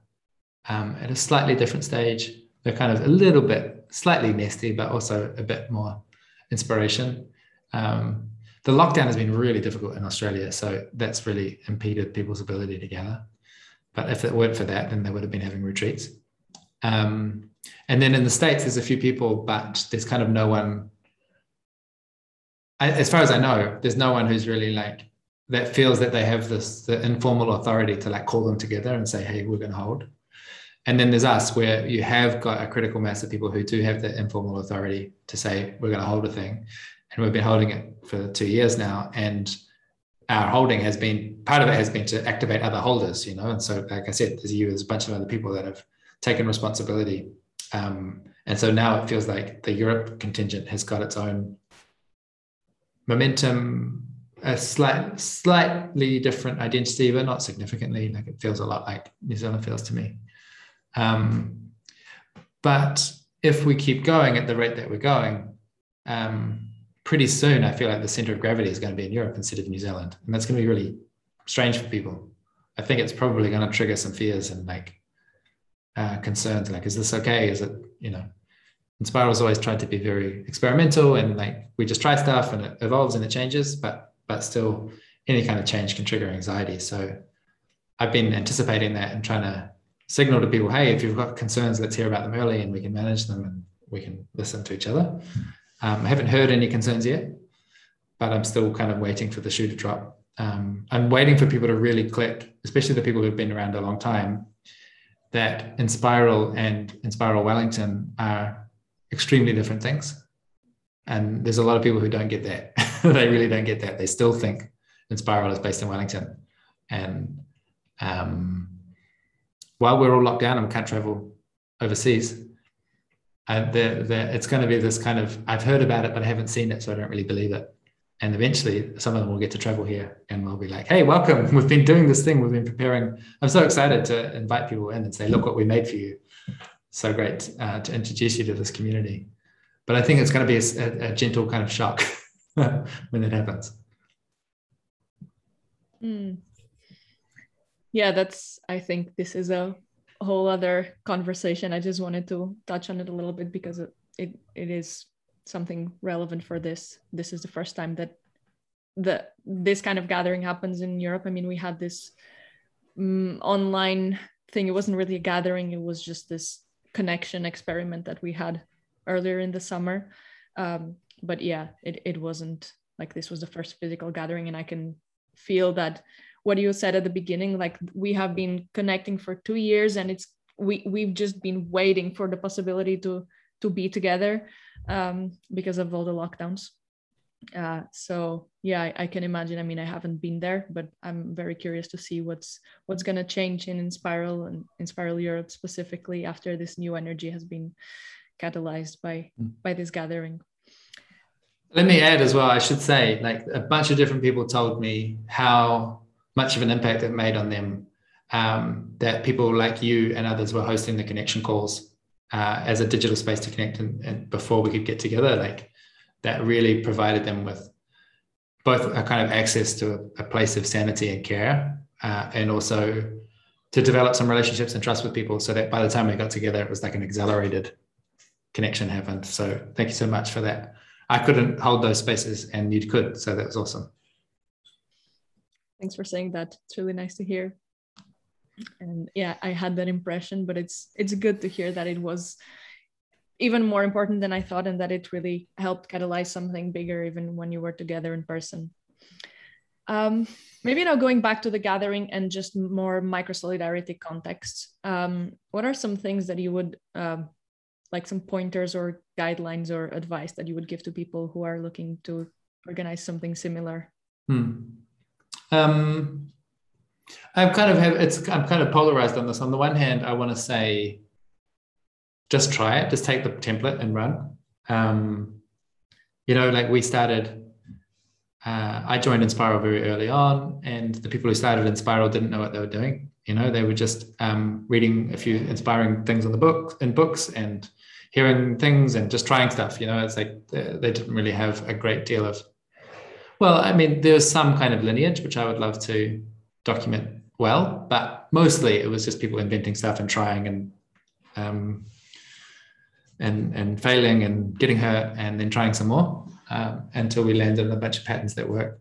um, at a slightly different stage. They're kind of a little bit slightly nesty, but also a bit more inspiration. Um, the lockdown has been really difficult in Australia, so that's really impeded people's ability to gather. But if it weren't for that, then they would have been having retreats. Um, and then in the states, there's a few people, but there's kind of no one. As far as I know, there's no one who's really like that feels that they have this the informal authority to like call them together and say, hey, we're going to hold. And then there's us, where you have got a critical mass of people who do have the informal authority to say, we're going to hold a thing. And we've been holding it for two years now. And our holding has been part of it has been to activate other holders, you know. And so, like I said, there's you, there's a bunch of other people that have taken responsibility. Um, and so now it feels like the Europe contingent has got its own momentum, a slight, slightly different identity, but not significantly. Like it feels a lot like New Zealand feels to me. Um, but if we keep going at the rate that we're going, um, pretty soon I feel like the center of gravity is going to be in Europe instead of New Zealand, and that's going to be really strange for people. I think it's probably going to trigger some fears and like uh, concerns. Like, is this okay? Is it you know? Enspiral's always tried to be very experimental and like we just try stuff and it evolves and it changes, but but still any kind of change can trigger anxiety. So I've been anticipating that and trying to signal to people, hey, if you've got concerns, let's hear about them early and we can manage them and we can listen to each other. Um, I haven't heard any concerns yet, but I'm still kind of waiting for the shoe to drop. Um, I'm waiting for people to really click, especially the people who've been around a long time, that Enspiral and Enspiral Wellington are extremely different things. And there's a lot of people who don't get that. *laughs* *laughs* they really don't get that. They still think Enspiral is based in Wellington. And um, while we're all locked down and we can't travel overseas, uh, they're, they're, it's going to be this kind of I've heard about it, but I haven't seen it, so I don't really believe it. And eventually, some of them will get to travel here, and we'll be like, "Hey, welcome! *laughs* We've been doing this thing. We've been preparing. I'm so excited to invite people in and say, look what we made for you." so great uh, to introduce you to this community. But I think it's going to be a, a gentle kind of shock *laughs* *laughs* when it happens. Mm. Yeah, that's, I think this is a whole other conversation. I just wanted to touch on it a little bit because it, it, it is something relevant for this. This is the first time that the this kind of gathering happens in Europe. I mean, we had this um, online thing. It wasn't really a gathering. It was just this connection experiment that we had earlier in the summer. Um, but yeah, it, it wasn't like this was the first physical gathering. And I can feel that what you said at the beginning, like we have been connecting for two years and it's we we've just been waiting for the possibility to to be together um, because of all the lockdowns. Uh, so yeah, I, I, can imagine. I mean, I haven't been there, but I'm very curious to see what's what's going to change in Enspiral and Enspiral Europe specifically after this new energy has been catalyzed by mm. by this gathering. Let me add as well. I should say, like a bunch of different people told me how much of an impact it made on them. Um, that people like you and others were hosting the connection calls uh, as a digital space to connect, and, and before we could get together, like that really provided them with both a kind of access to a, place of sanity and care, uh, and also to develop some relationships and trust with people, so that by the time we got together, it was like an accelerated connection happened. So thank you so much for that. I couldn't hold those spaces, and you could, so that was awesome. Thanks for saying that. It's really nice to hear. And yeah, I had that impression, but it's it's good to hear that it was even more important than I thought, and that it really helped catalyze something bigger, even when you were together in person. Um, maybe now going back to the gathering and just more micro solidarity context. Um, what are some things that you would um, like some pointers or guidelines or advice that you would give to people who are looking to organize something similar? Hmm. Um, I'm kind of have it's I'm kind of polarized on this. On the one hand, I want to say just try it. Just take the template and run. Um, you know, like we started. Uh, I joined Enspiral very early on, and the people who started Enspiral didn't know what they were doing. You know, they were just um, reading a few inspiring things in the book in books and hearing things and just trying stuff. You know, it's like they, didn't really have a great deal of. Well, I mean, there's some kind of lineage which I would love to document well, but mostly it was just people inventing stuff and trying and um, and and failing and getting hurt and then trying some more um, until we landed on a bunch of patterns that work.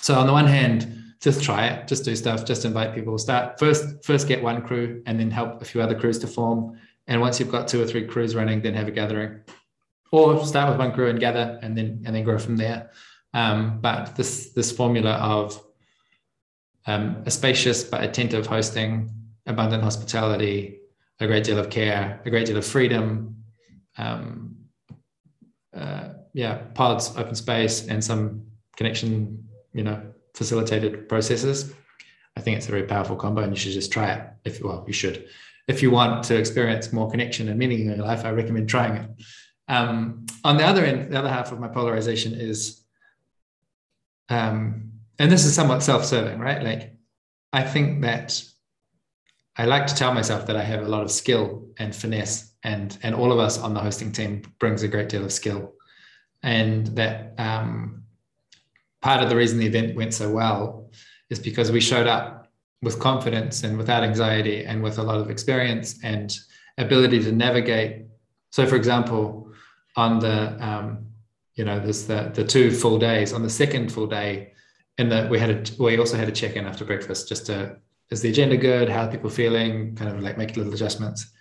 So on the one hand, just try it, just do stuff, just invite people. Start first, first get one crew and then help a few other crews to form. And once you've got two or three crews running, then have a gathering. Or start with one crew and gather and then and then grow from there. Um, but this this formula of um, a spacious but attentive hosting, abundant hospitality, a great deal of care, a great deal of freedom, um, uh, yeah, pods, open space, and some connection, you know, facilitated processes. I think it's a very powerful combo, and you should just try it. If well, you should. If you want to experience more connection and meaning in your life, I recommend trying it. Um, on the other end, the other half of my polarization is, um, and this is somewhat self-serving, right? Like, I think that I like to tell myself that I have a lot of skill and finesse and and all of us on the hosting team brings a great deal of skill and that um, part of the reason the event went so well is because we showed up with confidence and without anxiety and with a lot of experience and ability to navigate so for example on the um, you know there's the the two full days on the second full day in the we had a we also had a check-in after breakfast just to is the agenda good how are people feeling kind of like make little adjustments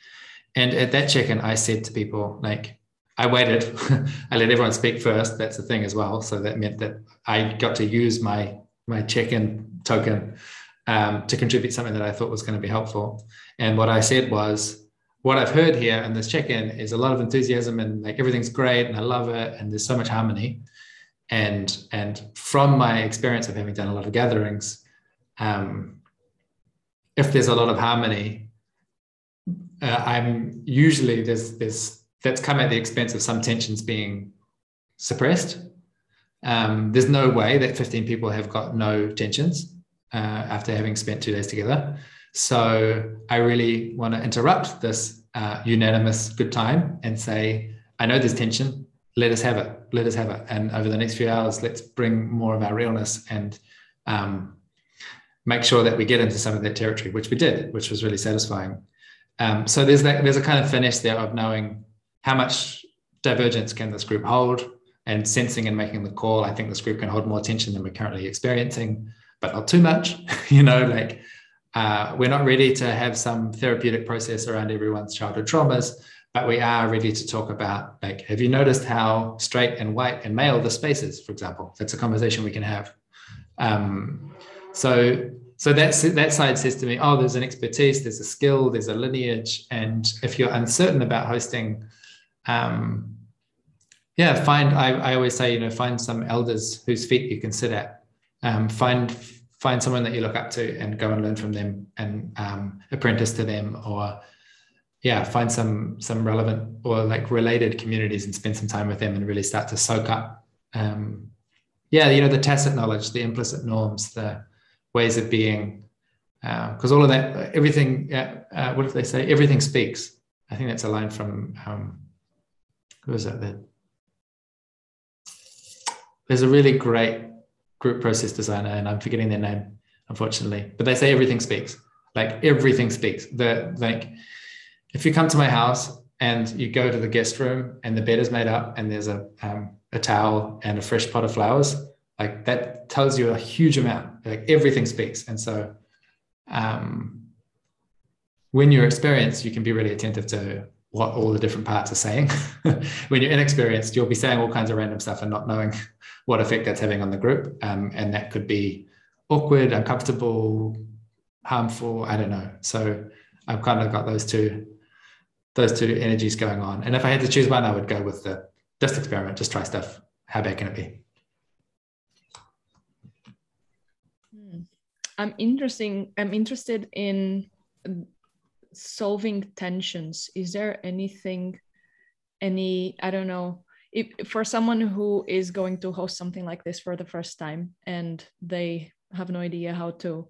and at that check-in, I said to people, like, I waited. *laughs* I let everyone speak first. That's the thing as well. So that meant that I got to use my my check-in token um, to contribute something that I thought was going to be helpful. And what I said was, what I've heard here in this check-in is a lot of enthusiasm and like everything's great and I love it and there's so much harmony. And and from my experience of having done a lot of gatherings, um, if there's a lot of harmony, uh, I'm usually there's there's that's come at the expense of some tensions being suppressed. Um, there's no way that 15 people have got no tensions uh, after having spent two days together. So I really want to interrupt this uh, unanimous good time and say, I know there's tension. Let us have it. Let us have it. And over the next few hours, let's bring more of our realness and um, make sure that we get into some of that territory, which we did, which was really satisfying. Um, so there's that there's a kind of finesse there of knowing how much divergence can this group hold and sensing and making the call. I think this group can hold more tension than we're currently experiencing, but not too much. *laughs* you know, like uh, we're not ready to have some therapeutic process around everyone's childhood traumas, but we are ready to talk about like, have you noticed how straight and white and male the space is, for example? That's a conversation we can have. Um, so so that's that side says to me, oh, there's an expertise, there's a skill, there's a lineage, and if you're uncertain about hosting, um, yeah, find. I, I always say, you know, find some elders whose feet you can sit at. Um, find find someone that you look up to and go and learn from them and um, apprentice to them, or yeah, find some some relevant or like related communities and spend some time with them and really start to soak up. Um, yeah, you know, the tacit knowledge, the implicit norms, the ways of being because uh, all of that everything uh, uh, what if they say everything speaks i think that's a line from um, who was that there? there's a really great group process designer and i'm forgetting their name unfortunately. But they say everything speaks. Like everything speaks. The like if you come to my house and you go to the guest room and the bed is made up and there's a um, a towel and a fresh pot of flowers like that tells you a huge amount. Like everything speaks. And so um, when you're experienced you can be really attentive to what all the different parts are saying. *laughs* When you're inexperienced you'll be saying all kinds of random stuff and not knowing what effect that's having on the group um, and that could be awkward uncomfortable harmful i don't know so i've kind of got those two those two energies going on and if i had to choose one i would go with the just experiment just try stuff how bad can it be I'm interesting. I'm interested in solving tensions. Is there anything, any I don't know, if for someone who is going to host something like this for the first time and they have no idea how to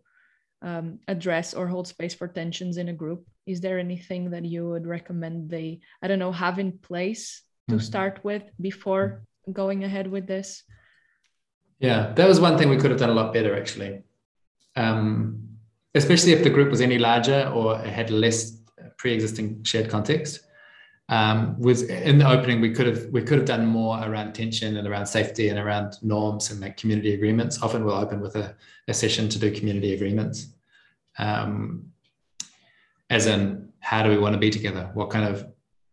um, address or hold space for tensions in a group, is there anything that you would recommend they I don't know have in place to mm-hmm. start with before going ahead with this? Yeah, that was one thing we could have done a lot better actually um, especially if the group was any larger or had less pre-existing shared context. Um, was in the opening we could have we could have done more around tension and around safety and around norms and like community agreements. Often we'll open with a, a session to do community agreements, um, as in how do we want to be together? What kind of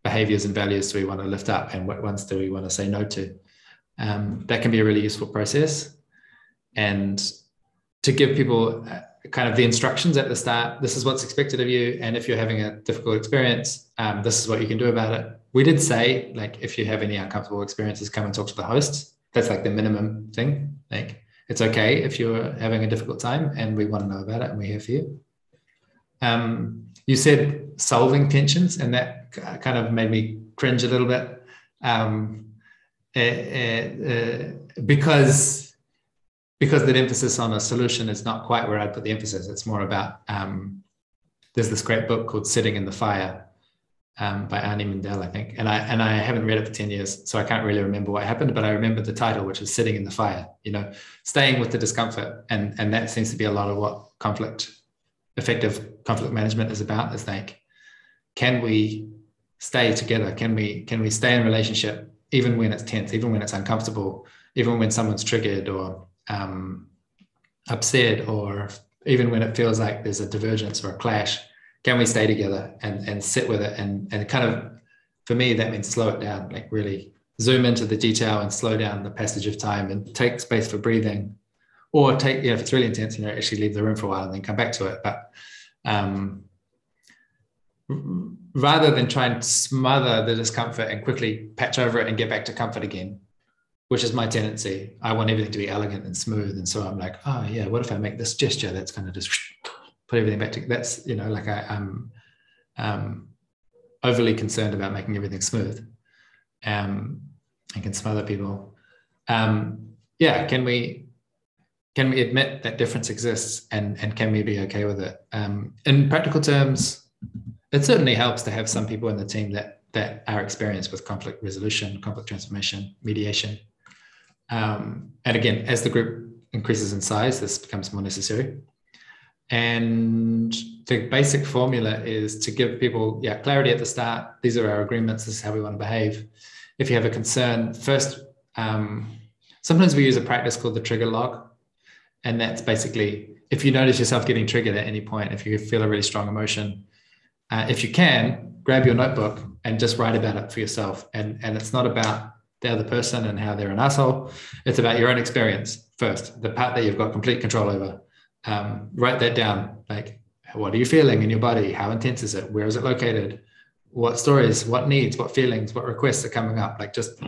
behaviors and values do we want to lift up, and what ones do we want to say no to? Um, that can be a really useful process, and to give people kind of the instructions at the start this is what's expected of you and if you're having a difficult experience um, this is what you can do about it. We did say like if you have any uncomfortable experiences come and talk to the host. That's like the minimum thing. Like it's okay if you're having a difficult time and we want to know about it and we're here for you. Um, you said solving tensions and that kind of made me cringe a little bit. Um, uh, uh, because because that emphasis on a solution is not quite where I'd put the emphasis. It's more about um, there's this great book called Sitting in the Fire um, by Arny Mindell, I think, and I and I haven't read it for ten years, so I can't really remember what happened, but I remember the title, which is Sitting in the Fire. You know, staying with the discomfort, and and that seems to be a lot of what conflict, effective conflict management is about. Is like, can we stay together? Can we can we stay in relationship even when it's tense, even when it's uncomfortable, even when someone's triggered or um, upset or even when it feels like there's a divergence or a clash can we stay together and and sit with it? And and kind of for me that means slow it down like really zoom into the detail and slow down the passage of time and take space for breathing. Or take you know if it's really intense you know actually leave the room for a while and then come back to it. But um, rather than try and smother the discomfort and quickly patch over it and get back to comfort again which is my tendency. I want everything to be elegant and smooth. And so I'm like, oh yeah, what if I make this gesture that's going to just *laughs* put everything back to that's, you know, like I, am um, overly concerned about making everything smooth um, and can smother people. Um, yeah, can we can we admit that difference exists and and can we be okay with it? Um, in practical terms, it certainly helps to have some people in the team that that are experienced with conflict resolution, conflict transformation, mediation. Um, and again, as the group increases in size, this becomes more necessary. And the basic formula is to give people, yeah, clarity at the start. These are our agreements. This is how we want to behave. If you have a concern, first, um, sometimes we use a practice called the trigger log. And that's basically if you notice yourself getting triggered at any point, if you feel a really strong emotion, uh, if you can, grab your notebook and just write about it for yourself. And, and it's not about the other person and how they're an asshole. It's about your own experience first, the part that you've got complete control over um, write that down. Like, what are you feeling in your body? How intense is it? Where is it located? What stories, what needs, what feelings, what requests are coming up? Like, just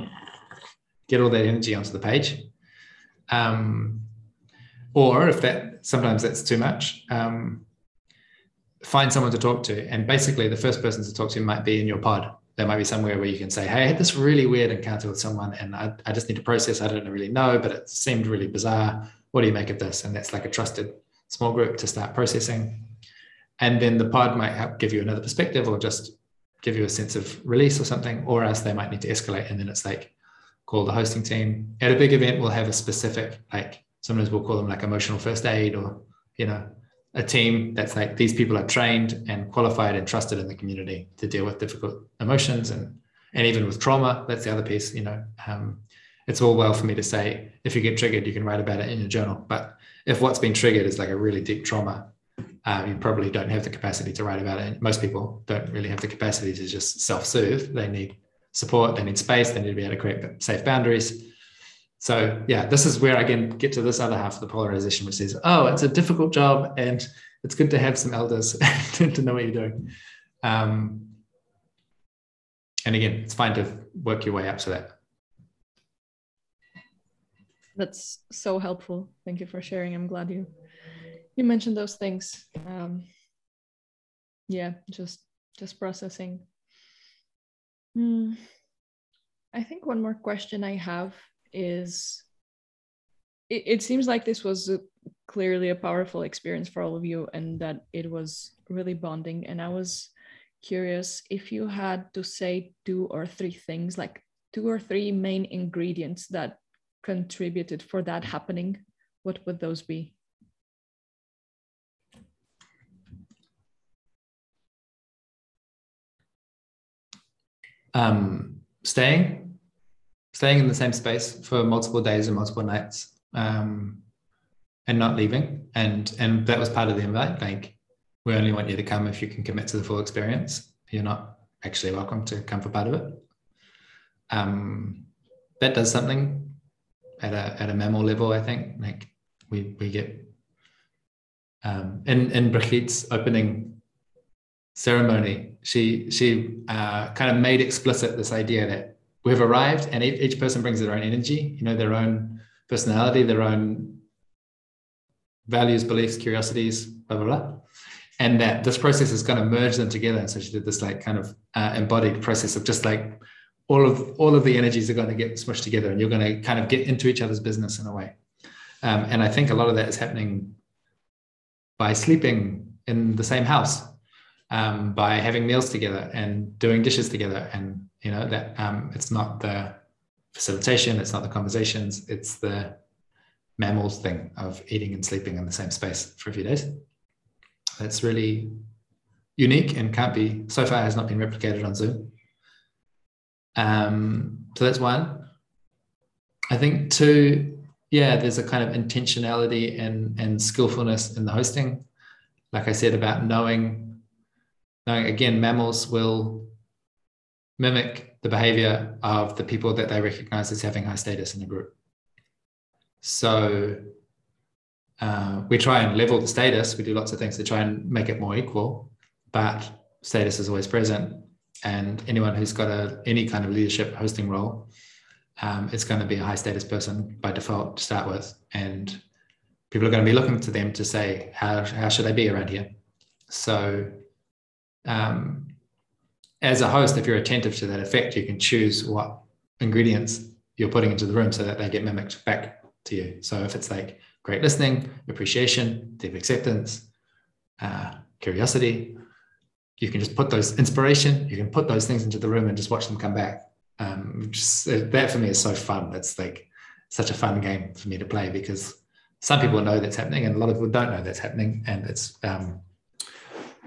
get all that energy onto the page. Um, or if that sometimes that's too much, um, find someone to talk to. And basically, the first person to talk to might be in your pod. There might be somewhere where you can say, Hey, I had this really weird encounter with someone and I, I just need to process. I don't really know, but it seemed really bizarre. What do you make of this? And that's like a trusted small group to start processing. And then the pod might help give you another perspective or just give you a sense of release or something, or else they might need to escalate. And then it's like, call the hosting team. At a big event, we'll have a specific, like sometimes we'll call them like emotional first aid or, you know, a team that's like these people are trained and qualified and trusted in the community to deal with difficult emotions and and even with trauma. That's the other piece, you know. Um, it's all well for me to say if you get triggered, you can write about it in your journal. But if what's been triggered is like a really deep trauma, uh, you probably don't have the capacity to write about it. Most people don't really have the capacity to just self-soothe. They need support, they need space, they need to be able to create safe boundaries. So yeah, this is where I can get to this other half of the polarization, which says, oh, it's a difficult job and it's good to have some elders *laughs* to know what you're doing. Um, and again, it's fine to work your way up to that. That's so helpful. Thank you for sharing. I'm glad you you mentioned those things. Um, yeah, just just processing. Hmm. I think one more question I have is it, it seems like this was a, clearly a powerful experience for all of you and that it was really bonding. And I was curious if you had to say two or three things, like two or three main ingredients that contributed for that happening, what would those be? Um, staying, staying in the same space for multiple days and multiple nights, um, and not leaving. And and that was part of the invite. Like, we only want you to come if you can commit to the full experience. You're not actually welcome to come for part of it. Um, that does something at a at a memo level. I think like we we get um, in in Brigitte's opening ceremony, she she uh, kind of made explicit this idea that we've arrived, and each, person brings their own energy, you know, their own personality, their own values, beliefs, curiosities, blah blah blah, and that this process is going to merge them together. And so she did this like kind of uh, embodied process of just like all of all of the energies are going to get smushed together and you're going to kind of get into each other's business in a way. Um, and i think a lot of that is happening by sleeping in the same house um, by having meals together and doing dishes together and you know that um, it's not the facilitation it's not the conversations it's the mammals thing of eating and sleeping in the same space for a few days that's really unique and can't be so far has not been replicated on zoom um, so that's one. I think two, yeah, there's a kind of intentionality and and skillfulness in the hosting. Like I said about knowing, knowing again, mammals will mimic the behavior of the people that they recognize as having high status in the group. So uh, we try and level the status. We do lots of things to try and make it more equal, but status is always present and anyone who's got a any kind of leadership hosting role um, is going to be a high status person by default to start with and people are going to be looking to them to say how, how should i be around here so um, as a host if you're attentive to that effect you can choose what ingredients you're putting into the room so that they get mimicked back to you so if it's like great listening appreciation deep acceptance uh, curiosity you can just put those inspiration, you can put those things into the room and just watch them come back. Um, just that for me is so fun. It's like such a fun game for me to play because some people know that's happening and a lot of people don't know that's happening, and it's um,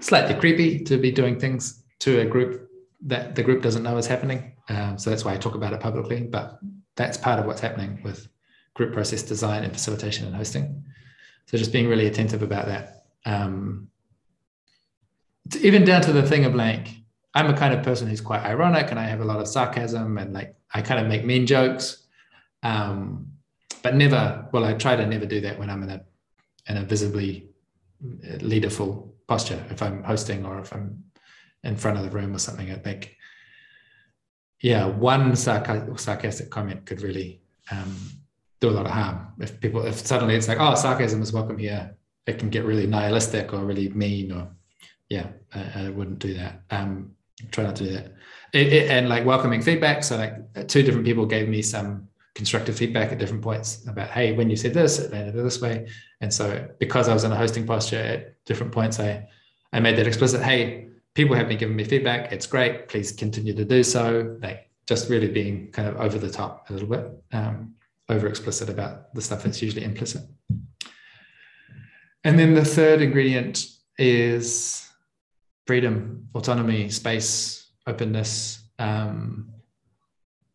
slightly creepy to be doing things to a group that the group doesn't know is happening. Um, so that's why I talk about it publicly. But that's part of what's happening with group process design and facilitation and hosting. So just being really attentive about that. Um, even down to the thing of like, I'm a kind of person who's quite ironic and I have a lot of sarcasm and like I kind of make mean jokes. Um, but never, well, I try to never do that when I'm in a in a visibly leaderful posture. If I'm hosting or if I'm in front of the room or something, I think, yeah, one sarcastic comment could really um, do a lot of harm. If people, if suddenly it's like, oh, sarcasm is welcome here, it can get really nihilistic or really mean or yeah, I, I wouldn't do that. Um, try not to do that. It, it, and like welcoming feedback. So like two different people gave me some constructive feedback at different points about, hey, when you said this, it landed this way. And so because I was in a hosting posture at different points, I I made that explicit. Hey, people have been giving me feedback. It's great. Please continue to do so. Like just really being kind of over the top a little bit, um, over explicit about the stuff that's usually implicit. And then the third ingredient is freedom, autonomy, space, openness. Um,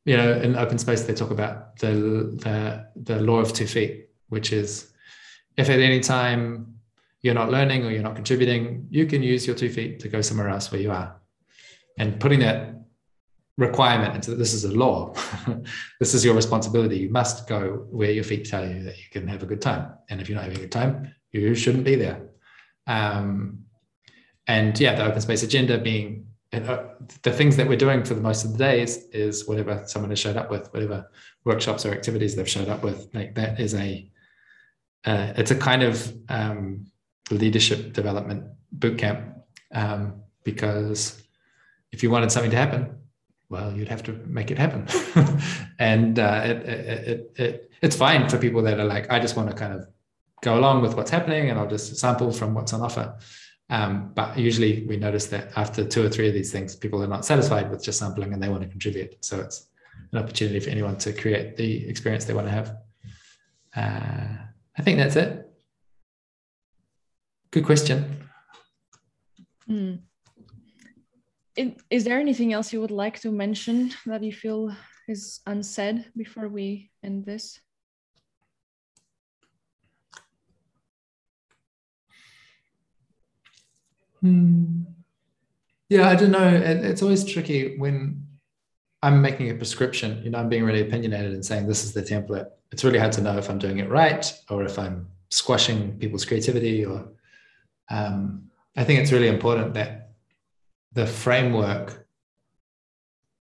you know, in open space, they talk about the, the, the law of two feet, which is if at any time you're not learning or you're not contributing, you can use your two feet to go somewhere else where you are. And putting that requirement into this is a law. *laughs* this is your responsibility. You must go where your feet tell you that you can have a good time. And if you're not having a good time, you shouldn't be there. Um, and yeah, the open space agenda being uh, the things that we're doing for the most of the days is whatever someone has showed up with, whatever workshops or activities they've showed up with. Like that is a, uh, it's a kind of um, leadership development boot camp um, because if you wanted something to happen, well, you'd have to make it happen. *laughs* and uh, it, it, it, it's fine for people that are like, I just want to kind of go along with what's happening and I'll just sample from what's on offer. Um, but usually we notice that after two or three of these things, people are not satisfied with just sampling and they want to contribute. So it's an opportunity for anyone to create the experience they want to have. Uh, I think that's it. Good question. Mm. Is there anything else you would like to mention that you feel is unsaid before we end this? Hmm. Yeah, I don't know. It, it's always tricky when I'm making a prescription. You know, I'm being really opinionated and saying this is the template. It's really hard to know if I'm doing it right or if I'm squashing people's creativity. Or um, I think it's really important that the framework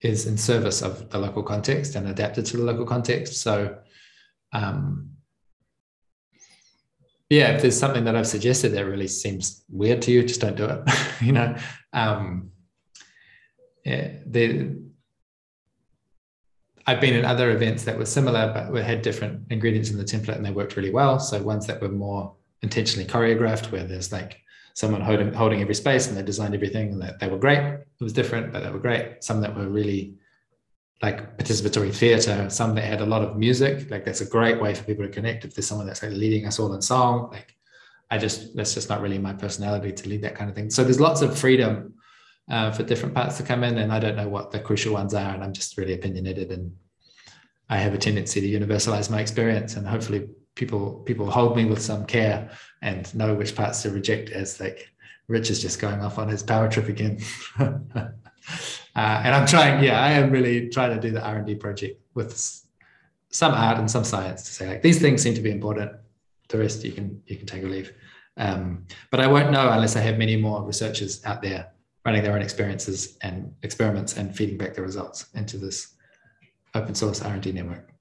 is in service of the local context and adapted to the local context. So um, yeah, if there's something that I've suggested that really seems weird to you, just don't do it. *laughs* you know, um, yeah, the, I've been in other events that were similar, but we had different ingredients in the template and they worked really well. So ones that were more intentionally choreographed, where there's like someone holding holding every space and they designed everything and that they were great. It was different, but they were great. Some that were really like participatory theater, some that had a lot of music. Like that's a great way for people to connect. If there's someone that's like leading us all in song, like I just that's just not really my personality to lead that kind of thing. So there's lots of freedom uh, for different parts to come in, and I don't know what the crucial ones are, and I'm just really opinionated, and I have a tendency to universalize my experience, and hopefully people people hold me with some care and know which parts to reject as like Rich is just going off on his power trip again. *laughs* Uh, and I'm trying, yeah, I am really trying to do the R&D project with some art and some science to say like these things seem to be important. The rest you can you can take or leave. Um, but I won't know unless I have many more researchers out there running their own experiences and experiments and feeding back the results into this open source R&D network.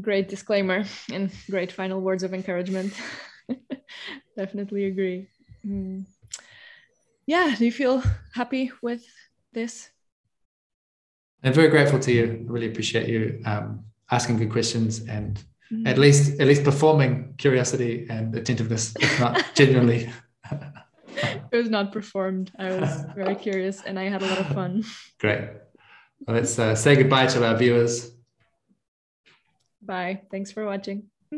Great disclaimer and great final words of encouragement. *laughs* Definitely agree. Mm yeah, do you feel happy with this? I'm very grateful to you. I really appreciate you um, asking good questions and mm. at least at least performing curiosity and attentiveness, if not *laughs* genuinely. *laughs* *laughs* it was not performed. I was very curious and I had a lot of fun. *laughs* Great. Well, let's uh, say goodbye to our viewers. Bye. Thanks for watching.